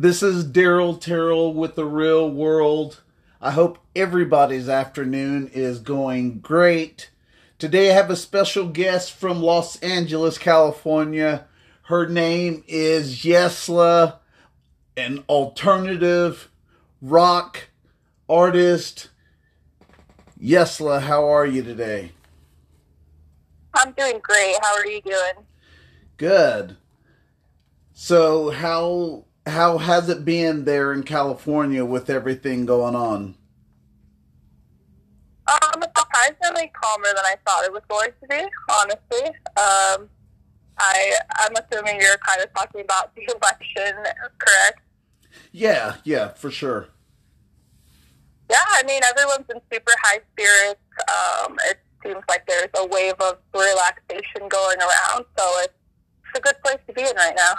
This is Darrell Terrell with the Real World. I hope everybody's afternoon is going great. Today I have a special guest from Los Angeles, California. Her name is Yesla, an alternative rock artist. Yesla, how are you today? I'm doing great. How are you doing? Good. So, how how has it been there in California with everything going on? Um, surprisingly calmer than I thought it was going to be. Honestly, um, I I'm assuming you're kind of talking about the election, correct? Yeah, yeah, for sure. Yeah, I mean everyone's in super high spirits. Um, it seems like there's a wave of relaxation going around, so it's, it's a good place to be in right now.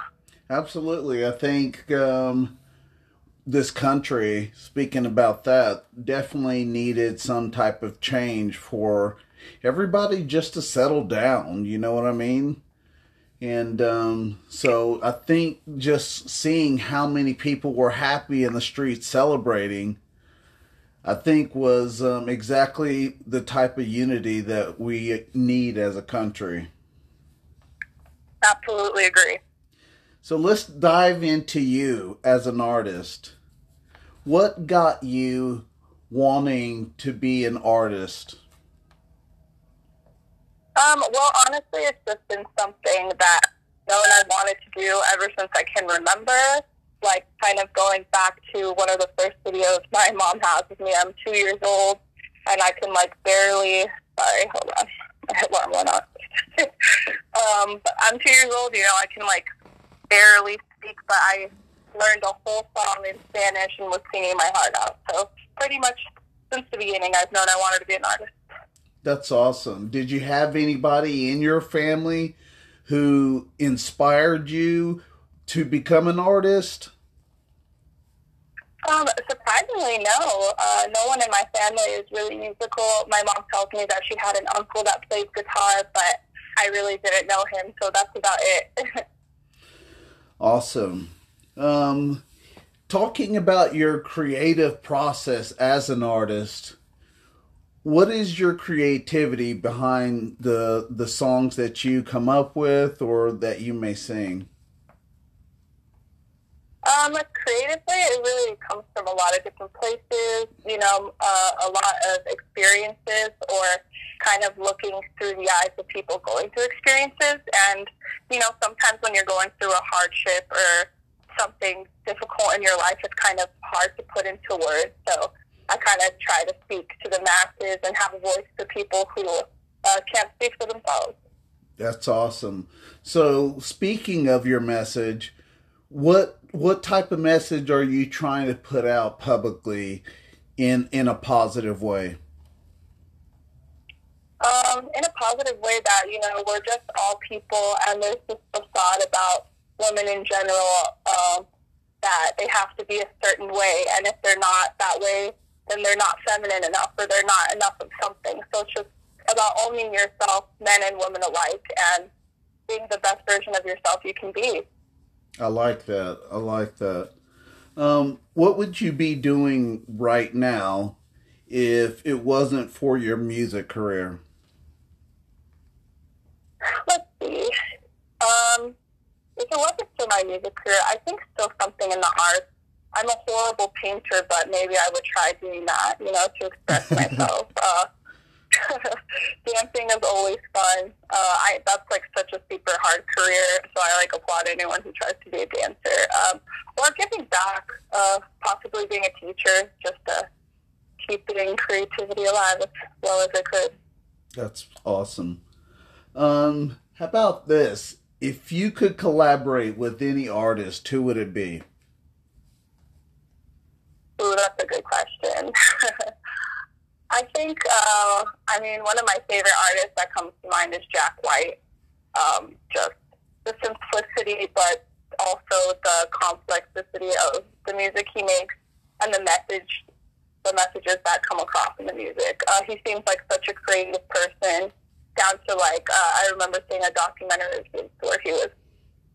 Absolutely. I think um, this country, speaking about that, definitely needed some type of change for everybody just to settle down. You know what I mean? And um, so I think just seeing how many people were happy in the streets celebrating, I think was um, exactly the type of unity that we need as a country. Absolutely agree. So let's dive into you as an artist. What got you wanting to be an artist? Um, well, honestly, it's just been something that you know, I've wanted to do ever since I can remember. Like, kind of going back to one of the first videos my mom has with me. I'm two years old, and I can, like, barely. Sorry, hold on. My alarm went off. um, but I'm two years old, you know, I can, like, barely speak, but I learned a whole song in Spanish and was singing my heart out. So pretty much since the beginning, I've known I wanted to be an artist. That's awesome. Did you have anybody in your family who inspired you to become an artist? Um, surprisingly, no. Uh, no one in my family is really musical. My mom tells me that she had an uncle that plays guitar, but I really didn't know him, so that's about it. Awesome. Um, talking about your creative process as an artist, what is your creativity behind the the songs that you come up with or that you may sing? Um, creatively, it really comes from a lot of different places. You know, uh, a lot of experiences, or kind of looking through the eyes of people going through experiences. And you know, sometimes when you're going through a hardship or something difficult in your life, it's kind of hard to put into words. So I kind of try to speak to the masses and have a voice for people who uh, can't speak for themselves. That's awesome. So, speaking of your message, what what type of message are you trying to put out publicly in in a positive way? Um, in a positive way that you know we're just all people, and there's this thought about women in general um, that they have to be a certain way, and if they're not that way, then they're not feminine enough, or they're not enough of something. So it's just about owning yourself, men and women alike, and being the best version of yourself you can be. I like that. I like that. Um, what would you be doing right now if it wasn't for your music career? Let's see. Um, if it wasn't for my music career, I think still something in the arts. I'm a horrible painter, but maybe I would try doing that, you know, to express myself. Uh, dancing is always fun. Uh, I that's like such a super hard career, so I like applaud anyone who tries to be a dancer. Um, or giving back, uh, possibly being a teacher, just to keeping creativity alive as well as I could. That's awesome. Um, how about this? If you could collaborate with any artist, who would it be? Ooh, that's a good question. I think, uh, I mean, one of my favorite artists that comes to mind is Jack White. Um, just the simplicity, but also the complexity of the music he makes and the message, the messages that come across in the music. Uh, he seems like such a creative person, down to like, uh, I remember seeing a documentary where he was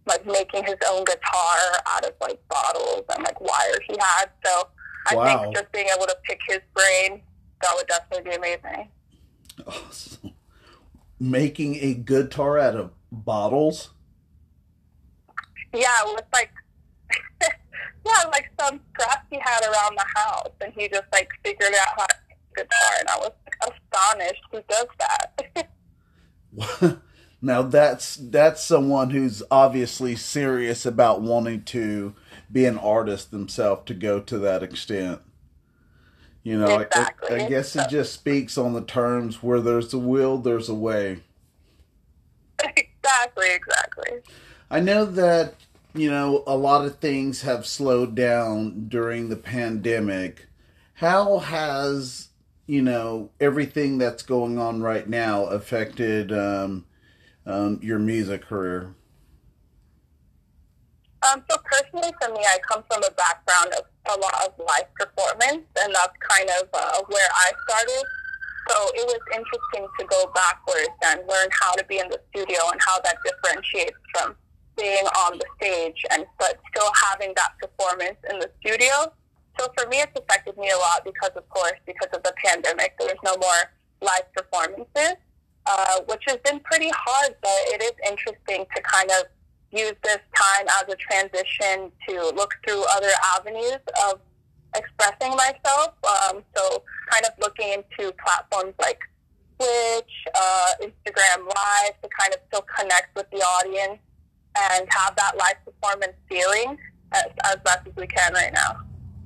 like making his own guitar out of like bottles and like wires he had. So I Wow. think just being able to pick his brain, that would definitely be amazing. Awesome. Making a guitar out of bottles. Yeah, with like, yeah, like some scraps he had around the house, and he just like figured out how to play guitar, and I was like, astonished. Who does that? now that's that's someone who's obviously serious about wanting to be an artist themselves to go to that extent. You know, I- Exactly. I guess it just speaks on the terms where there's a will, there's a way. exactly, exactly. I know that, you know, a lot of things have slowed down during the pandemic. How has, you know, everything that's going on right now affected um, um, your music career? Um, so personally, for me, I come from a background of a lot of live performance, and that's kind of uh, where I started. So it was interesting to go backwards and learn how to be in the studio and how that differentiates from being on the stage, and but still having that performance in the studio. So for me, it's affected me a lot because, of course, because of the pandemic, there's no more live performances, uh, which has been pretty hard. But it is interesting to kind of use this time as a transition to look through other avenues of expressing myself. Um, so kind of looking into platforms like Twitch, uh, Instagram Live to kind of still connect with the audience and have that live performance feeling as, as best as we can right now.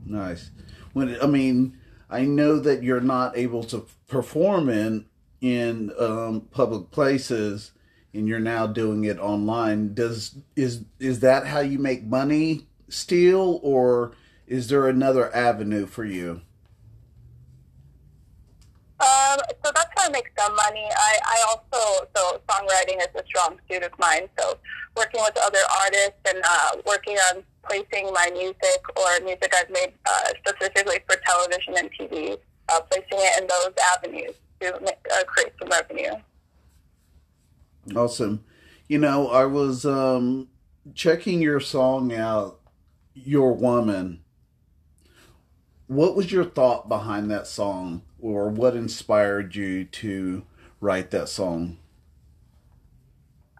Nice. When I mean, I know that you're not able to perform in in um, public places, and you're now doing it online. Does is is that how you make money still, or is there another avenue for you? Um, so that's how I make some money. I, I also, so songwriting is a strong suit of mine. So working with other artists and uh, working on placing my music or music I've made uh, specifically for television and TV, uh, placing it in those avenues to make, uh, create some revenue. Awesome. You know, I was um, checking your song out, Your Woman. What was your thought behind that song, or what inspired you to write that song?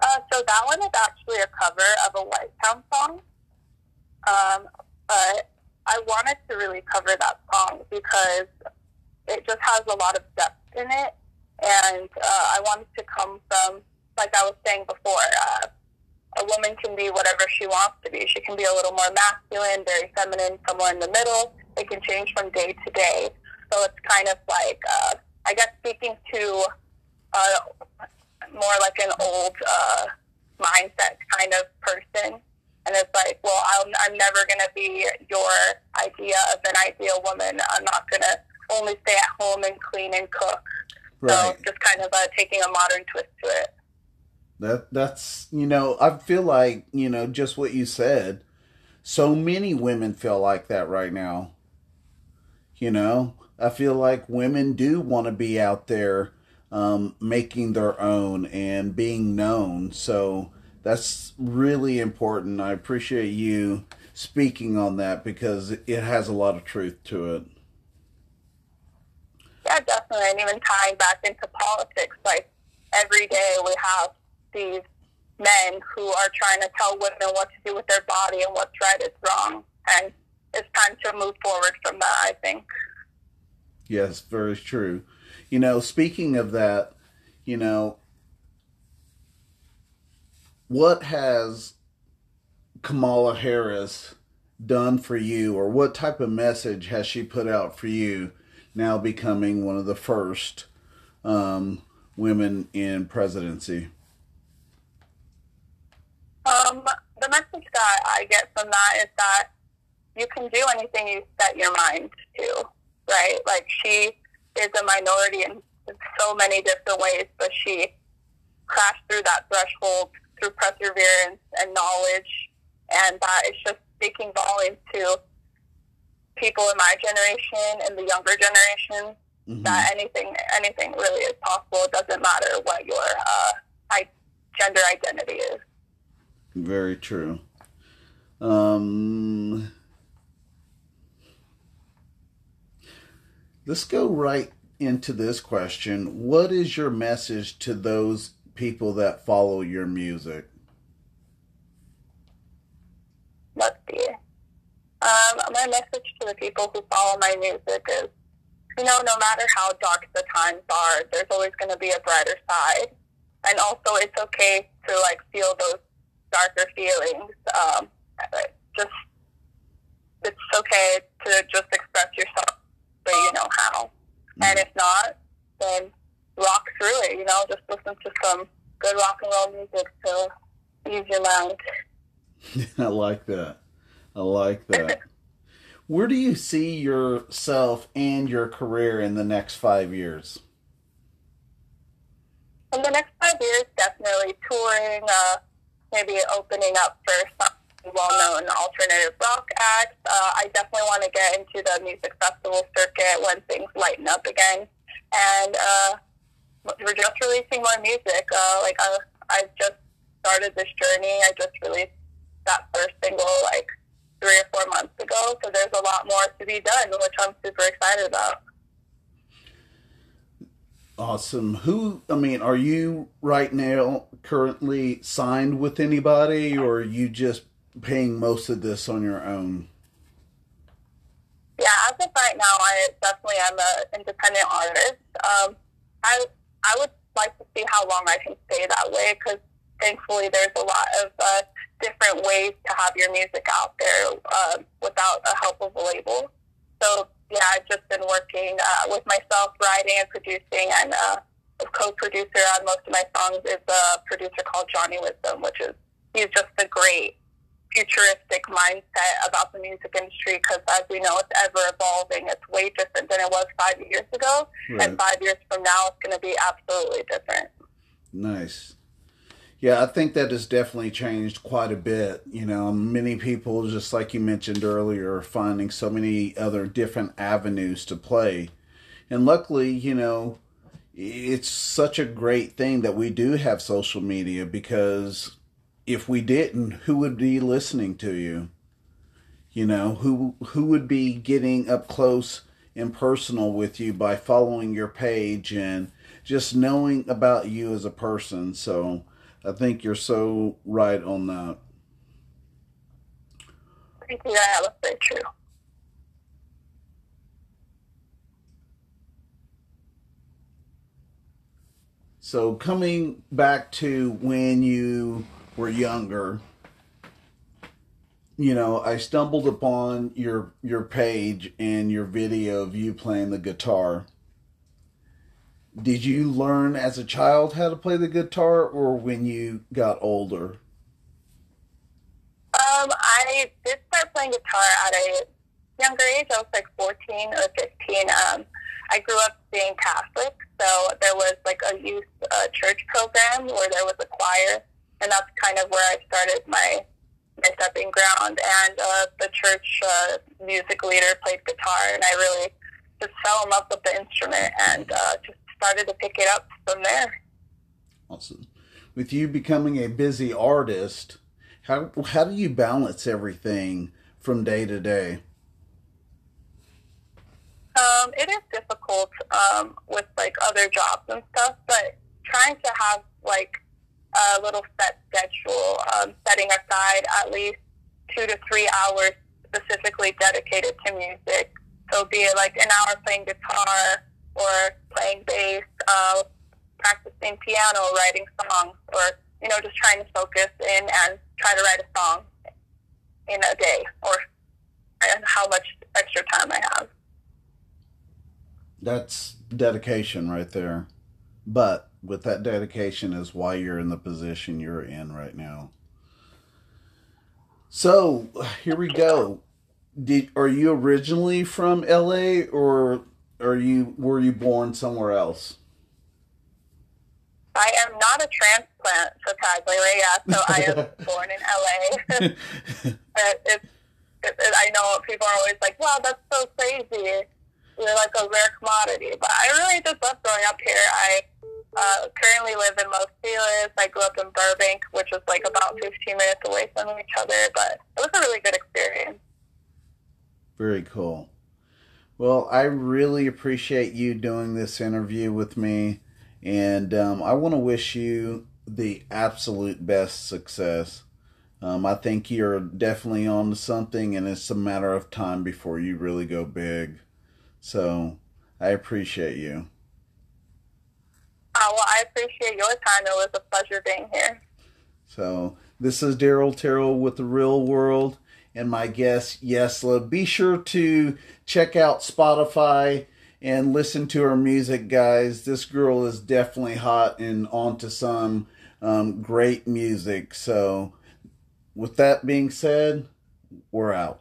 Uh, so that one is actually a cover of a White Town song. Um, but I wanted to really cover that song because it just has a lot of depth in it. And uh, I wanted to come from, like I was saying before, uh, a woman can be whatever she wants to be. She can be a little more masculine, very feminine, somewhere in the middle. It can change from day to day. So it's kind of like, uh, I guess, speaking to uh, more like an old uh, mindset kind of person. And it's like, well, I'm, I'm never going to be your idea of an ideal woman. I'm not going to only stay at home and clean and cook. So just kind of uh, taking a modern twist to it. That that's you know I feel like you know just what you said. So many women feel like that right now. You know, I feel like women do want to be out there um, making their own and being known. So that's really important. I appreciate you speaking on that because it has a lot of truth to it. Yeah, definitely. And even tying back into politics, like every day we have these men who are trying to tell women what to do with their body and what's right is wrong. And it's time to move forward from that, I think. Yes, very true. You know, speaking of that, you know, what has Kamala Harris done for you, or what type of message has she put out for you now becoming one of the first um, women in presidency? Um, the message that I get from that is that you can do anything you set your mind to, right? Like she is a minority in so many different ways, but she crashed through that threshold through perseverance and knowledge, and that is just speaking volumes to people in my generation and the younger generation Mhm. that anything anything really is possible. It doesn't matter what your uh, I, gender identity is. Very true. Um, Let's go right into this question. What is your message to those people that follow your music? Let's see. Um, my message to the people who follow my music is, you know, no matter how dark the times are, there's always going to be a brighter side. And also, it's okay to like feel those darker feelings. Um, just it's okay to just express yourself, but you know how. Mm-hmm. And if not, then rock through it. You know, just listen to some good rock and roll music to ease your mind. I like that. I like that. Where do you see yourself and your career in the next five years? In the next five years, definitely touring, uh, maybe opening up for some well-known alternative rock acts. Uh, I definitely want to get into the music festival circuit when things lighten up again. And uh, we're just releasing more music. Uh, like uh, I've just started this journey. I just released that first single like three or four months ago. So there's a lot more to be done, which I'm super excited about. Awesome. Who, I mean, are you right now currently signed with anybody or are you just paying most of this on your own? Yeah, as of right now, I definitely am an independent artist. Um, I I would like to see how long I can stay that way because thankfully there's a lot of uh, different ways to have your music out there uh, without the help of a label. So yeah, I've just been working uh, with myself, writing and producing, and uh, a co-producer on most of my songs is a producer called Johnny Wisdom, which is he's just a great futuristic mindset about the music industry because as we know it's ever evolving. It's way different than it was five years ago. Right. and five years from now it's going to be absolutely different. Nice yeah, I think that has definitely changed quite a bit. You know, many people, just like you mentioned earlier, are finding so many other different avenues to play. And luckily, you know, it's such a great thing that we do have social media because if we didn't, who would be listening to you? You know, who who would be getting up close and personal with you by following your page and just knowing about you as a person. So, I think you're so right on that. Thank you. Yeah, that's very true. So coming back to when you were younger, you know, I stumbled upon your your page and your video of you playing the guitar did you learn as a child how to play the guitar or when you got older? Um, I did start playing guitar at a younger age. I was like 14 or 15. Um, I grew up being Catholic, so there was like a youth uh, church program where there was a choir, and that's kind of where I started my my stepping ground. And uh, the church uh, music leader played guitar, and I really just fell in love with the instrument and uh, just started to pick it up from there. Awesome. With you becoming a busy artist, how how do you balance everything from day to day? Um, it is difficult um, with like other jobs and stuff, but trying to have like a little set schedule, um, setting aside at least two to three hours specifically dedicated to music. So be it like an hour playing guitar, or playing bass, uh, practicing piano, writing songs, or you know just trying to focus in and try to write a song in a day, or how much extra time I have. That's dedication right there. But with that dedication is why you're in the position you're in right now. So here we go. Did are you originally from LA or are you were you born somewhere else? I am not a transplant, surprisingly. Yeah, so I am born in LA. it, it, it, I know people are always like, "Wow, that's so crazy." You're like a rare commodity, but I really just love growing up here. I uh, currently live in Los Feliz. I grew up in Burbank, which is like about 15 minutes away from each other, but it was a really good experience. Very cool. Well, I really appreciate you doing this interview with me, and um, I want to wish you the absolute best success. Um, I think you're definitely on to something, and it's a matter of time before you really go big. So I appreciate you. Uh, well, I appreciate your time. It was a pleasure being here. So this is Darrell Terrell with the Real World and my guest Yesla. Be sure to check out Spotify and listen to her music, guys. This girl is definitely hot and onto some um, great music. So, with that being said, we're out.